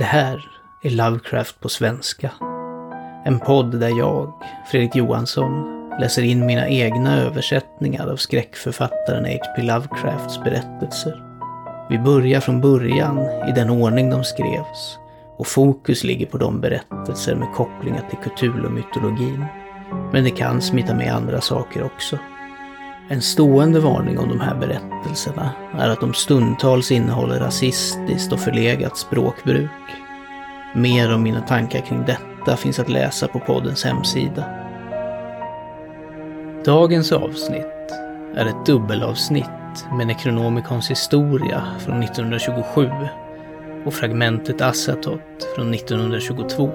Det här är Lovecraft på svenska. En podd där jag, Fredrik Johansson, läser in mina egna översättningar av skräckförfattaren H.P. Lovecrafts berättelser. Vi börjar från början i den ordning de skrevs och fokus ligger på de berättelser med kopplingar till Cthulhu-mytologin. Men det kan smita med andra saker också. En stående varning om de här berättelserna är att de stundtals innehåller rasistiskt och förlegat språkbruk. Mer om mina tankar kring detta finns att läsa på poddens hemsida. Dagens avsnitt är ett dubbelavsnitt med Necronomicons historia från 1927 och fragmentet Assatot från 1922.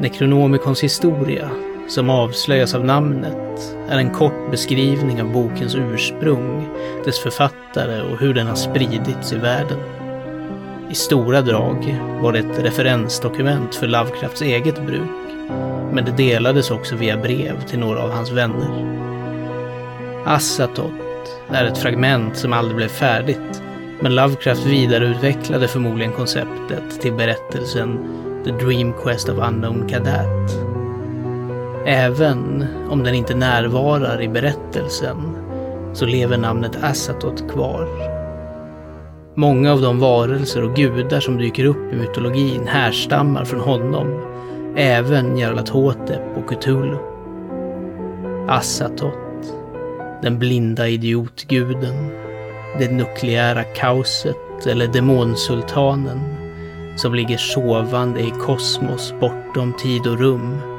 Necronomicons historia, som avslöjas av namnet, är en kort beskrivning av bokens ursprung, dess författare och hur den har spridits i världen. I stora drag var det ett referensdokument för Lovecrafts eget bruk, men det delades också via brev till några av hans vänner. Assatot är ett fragment som aldrig blev färdigt, men Lovecraft vidareutvecklade förmodligen konceptet till berättelsen The Dream Quest of Unknown Kadat. Även om den inte närvarar i berättelsen så lever namnet Asatot kvar. Många av de varelser och gudar som dyker upp i mytologin härstammar från honom, även Jarlathotep och Cthulhu. Asatot. den blinda idiotguden, det nukleära kaoset eller demonsultanen som ligger sovande i kosmos bortom tid och rum,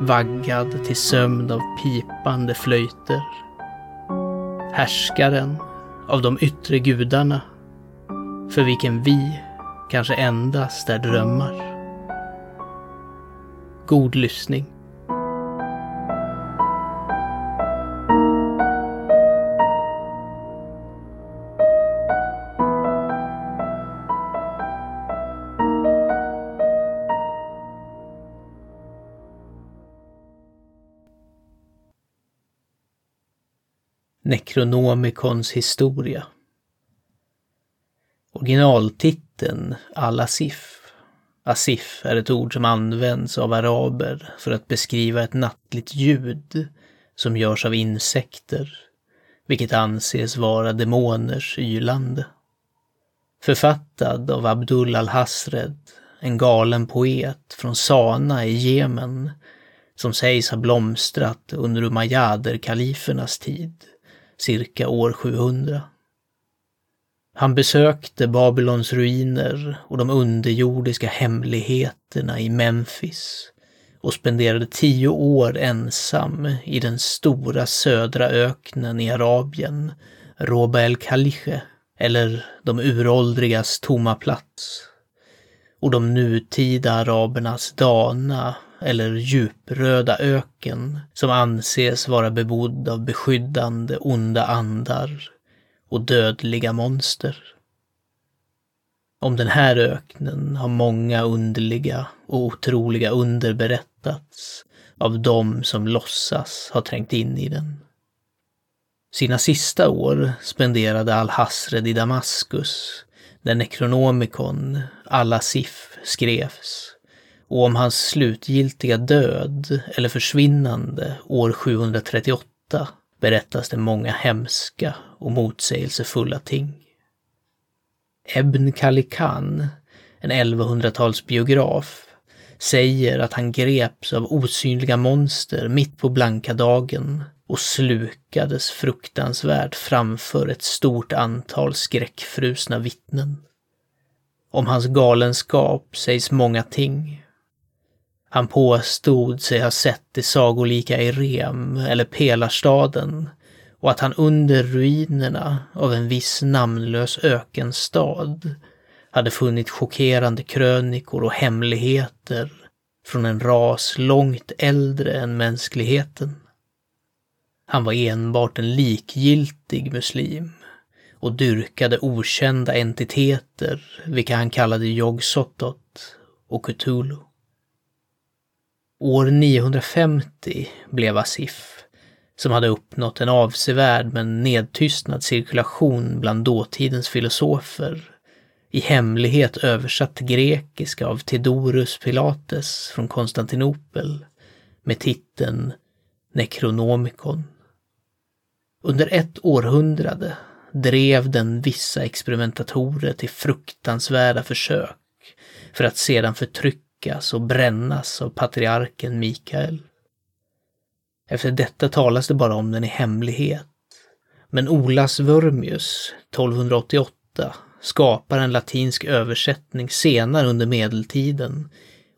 vaggad till sömn av pipande flöjter. Härskaren av de yttre gudarna, för vilken vi kanske endast är drömmar. God lyssning. Necronomicons historia. Originaltiteln Al-Asif. Asif är ett ord som används av araber för att beskriva ett nattligt ljud som görs av insekter, vilket anses vara demoners ylande. Författad av Abdul al-Hasred, en galen poet från Sana i Jemen, som sägs ha blomstrat under Umayyader-kalifernas tid cirka år 700. Han besökte Babylons ruiner och de underjordiska hemligheterna i Memphis och spenderade tio år ensam i den stora södra öknen i Arabien, Roba el Kaliche, eller de uråldrigas tomma plats. Och de nutida arabernas Dana eller djupröda öken som anses vara bebodd av beskyddande onda andar och dödliga monster. Om den här öknen har många underliga och otroliga under berättats av dem som låtsas ha trängt in i den. Sina sista år spenderade Al-Hasred i Damaskus, där Necronomicon, Al-Asif, skrevs och om hans slutgiltiga död eller försvinnande år 738 berättas det många hemska och motsägelsefulla ting. Ebn Kalikan, en 1100-talsbiograf, säger att han greps av osynliga monster mitt på blanka dagen och slukades fruktansvärt framför ett stort antal skräckfrusna vittnen. Om hans galenskap sägs många ting, han påstod sig ha sett det sagolika Irem eller Pelarstaden och att han under ruinerna av en viss namnlös ökenstad hade funnit chockerande krönikor och hemligheter från en ras långt äldre än mänskligheten. Han var enbart en likgiltig muslim och dyrkade okända entiteter, vilka han kallade Jogsotot och Cthulhu. År 950 blev Asif, som hade uppnått en avsevärd men nedtystnad cirkulation bland dåtidens filosofer, i hemlighet översatt till grekiska av Theodorus Pilates från Konstantinopel med titeln Necronomicon. Under ett århundrade drev den vissa experimentatorer till fruktansvärda försök för att sedan förtrycka förtryckas och brännas av patriarken Mikael. Efter detta talas det bara om den i hemlighet. Men Olas Wörmius, 1288, skapar en latinsk översättning senare under medeltiden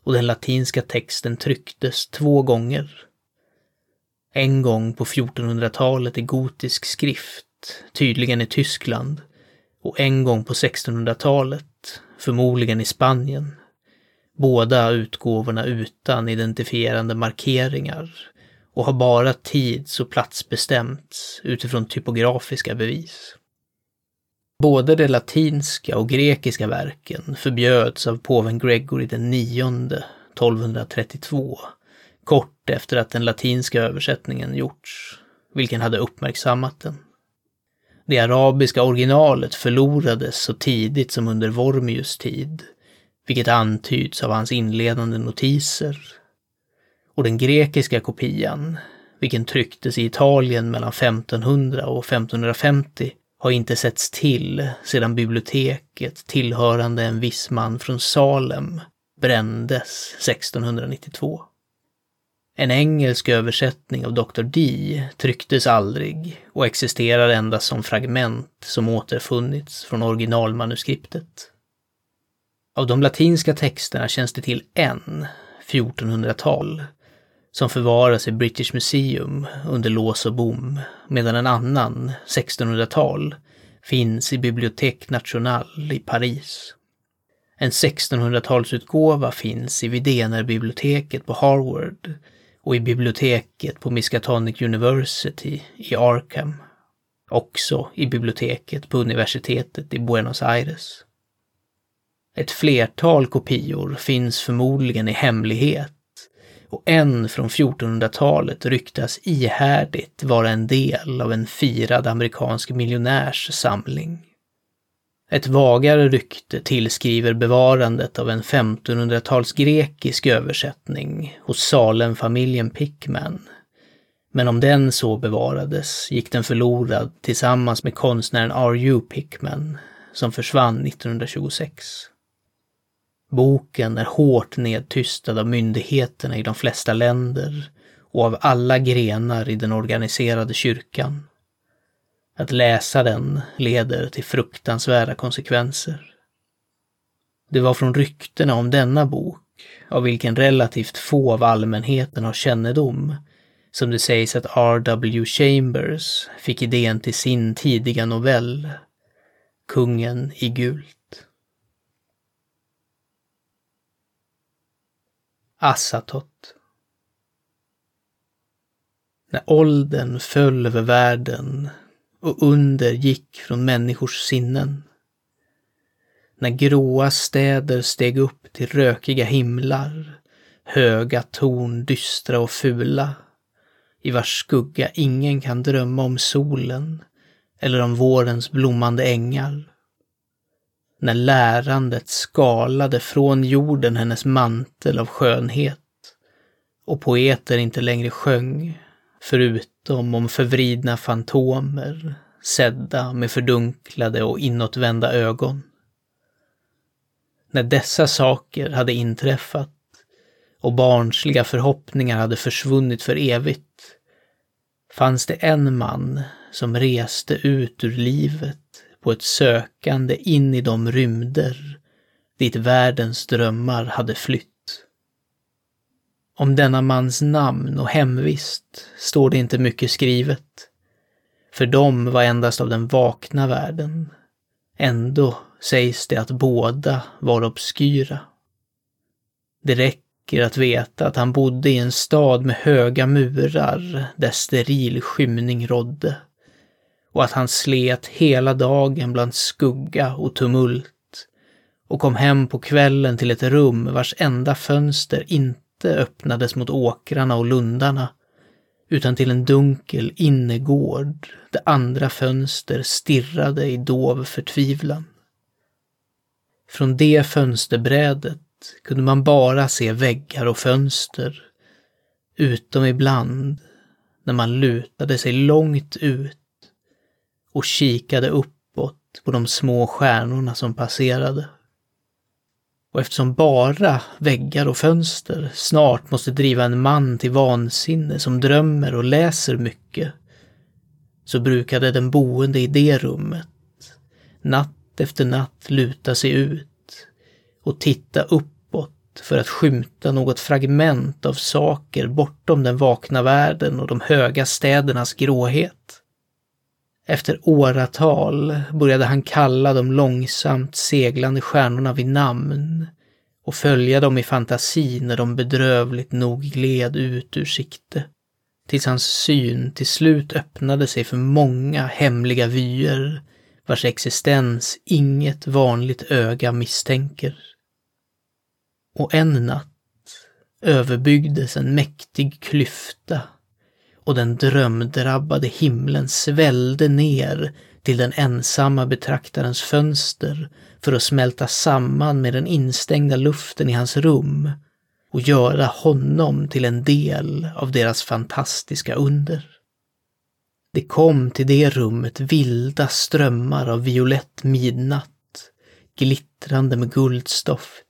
och den latinska texten trycktes två gånger. En gång på 1400-talet i gotisk skrift, tydligen i Tyskland, och en gång på 1600-talet, förmodligen i Spanien. Båda utgåvorna utan identifierande markeringar och har bara tids och platsbestämts utifrån typografiska bevis. Både de latinska och grekiska verken förbjöds av påven Gregory den nionde 1232, kort efter att den latinska översättningen gjorts, vilken hade uppmärksammat den. Det arabiska originalet förlorades så tidigt som under Vormius tid, vilket antyds av hans inledande notiser. Och den grekiska kopian, vilken trycktes i Italien mellan 1500 och 1550, har inte setts till sedan biblioteket tillhörande en viss man från Salem brändes 1692. En engelsk översättning av Dr. Dee trycktes aldrig och existerar endast som fragment som återfunnits från originalmanuskriptet. Av de latinska texterna känns det till en, 1400-tal, som förvaras i British Museum under lås och bom, medan en annan, 1600-tal, finns i Bibliothèque Nationale i Paris. En 1600-talsutgåva finns i Widener-biblioteket på Harvard och i biblioteket på Miskatonic University i Arkham. Också i biblioteket på universitetet i Buenos Aires. Ett flertal kopior finns förmodligen i hemlighet och en från 1400-talet ryktas ihärdigt vara en del av en firad amerikansk miljonärs samling. Ett vagare rykte tillskriver bevarandet av en 1500-tals grekisk översättning hos Salem-familjen Pickman. Men om den så bevarades gick den förlorad tillsammans med konstnären R.U. Pickman, som försvann 1926. Boken är hårt nedtystad av myndigheterna i de flesta länder och av alla grenar i den organiserade kyrkan. Att läsa den leder till fruktansvärda konsekvenser. Det var från ryktena om denna bok, av vilken relativt få av allmänheten har kännedom, som det sägs att R.W. Chambers fick idén till sin tidiga novell Kungen i gult. Assatot. När åldern föll över världen och under gick från människors sinnen. När gråa städer steg upp till rökiga himlar, höga torn dystra och fula, i vars skugga ingen kan drömma om solen eller om vårens blommande ängar när lärandet skalade från jorden hennes mantel av skönhet och poeter inte längre sjöng, förutom om förvridna fantomer, sedda med fördunklade och inåtvända ögon. När dessa saker hade inträffat och barnsliga förhoppningar hade försvunnit för evigt, fanns det en man som reste ut ur livet på ett sökande in i de rymder dit världens drömmar hade flytt. Om denna mans namn och hemvist står det inte mycket skrivet. För dem var endast av den vakna världen. Ändå sägs det att båda var obskyra. Det räcker att veta att han bodde i en stad med höga murar där steril skymning rådde och att han slet hela dagen bland skugga och tumult och kom hem på kvällen till ett rum vars enda fönster inte öppnades mot åkrarna och lundarna utan till en dunkel innergård där andra fönster stirrade i dov förtvivlan. Från det fönsterbrädet kunde man bara se väggar och fönster, utom ibland när man lutade sig långt ut och kikade uppåt på de små stjärnorna som passerade. Och eftersom bara väggar och fönster snart måste driva en man till vansinne som drömmer och läser mycket, så brukade den boende i det rummet natt efter natt luta sig ut och titta uppåt för att skymta något fragment av saker bortom den vakna världen och de höga städernas gråhet. Efter åratal började han kalla de långsamt seglande stjärnorna vid namn och följa dem i fantasi när de bedrövligt nog gled ut ur sikte. Tills hans syn till slut öppnade sig för många hemliga vyer vars existens inget vanligt öga misstänker. Och en natt överbyggdes en mäktig klyfta och den drömdrabbade himlen svällde ner till den ensamma betraktarens fönster för att smälta samman med den instängda luften i hans rum och göra honom till en del av deras fantastiska under. Det kom till det rummet vilda strömmar av violett midnatt, glittrande med guldstoft.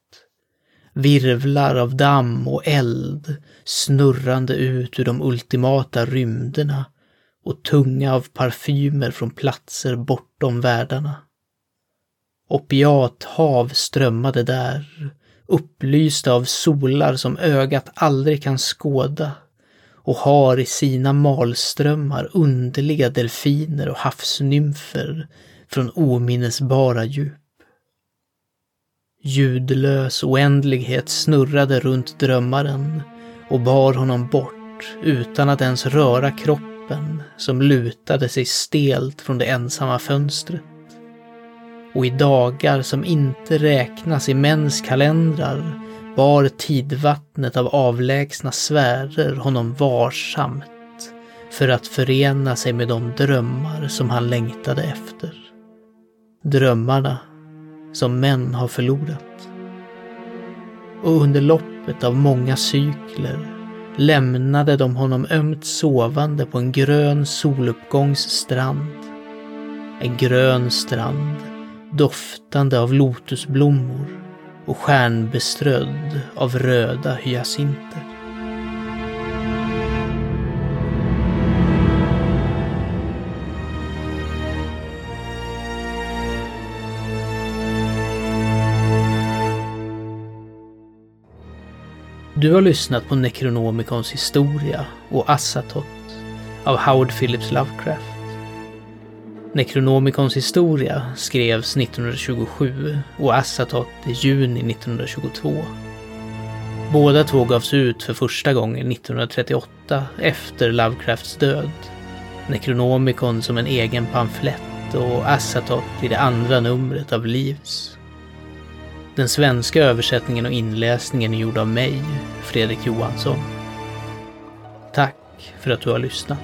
Virvlar av damm och eld snurrande ut ur de ultimata rymderna och tunga av parfymer från platser bortom världarna. Opiathav strömmade där, upplysta av solar som ögat aldrig kan skåda och har i sina malströmmar underliga delfiner och havsnymfer från ominnesbara djup. Ljudlös oändlighet snurrade runt drömmaren och bar honom bort utan att ens röra kroppen som lutade sig stelt från det ensamma fönstret. Och i dagar som inte räknas i mäns kalendrar bar tidvattnet av avlägsna sfärer honom varsamt för att förena sig med de drömmar som han längtade efter. Drömmarna som män har förlorat. Och under loppet av många cykler lämnade de honom ömt sovande på en grön soluppgångsstrand. En grön strand doftande av lotusblommor och stjärnbeströdd av röda hyacinter. Du har lyssnat på Necronomicons historia och Assatot av Howard Phillips Lovecraft. Necronomicons historia skrevs 1927 och Assatot i juni 1922. Båda två gavs ut för första gången 1938 efter Lovecrafts död. Necronomicon som en egen pamflett och Assatot i det andra numret av Livs. Den svenska översättningen och inläsningen är gjord av mig, Fredrik Johansson. Tack för att du har lyssnat.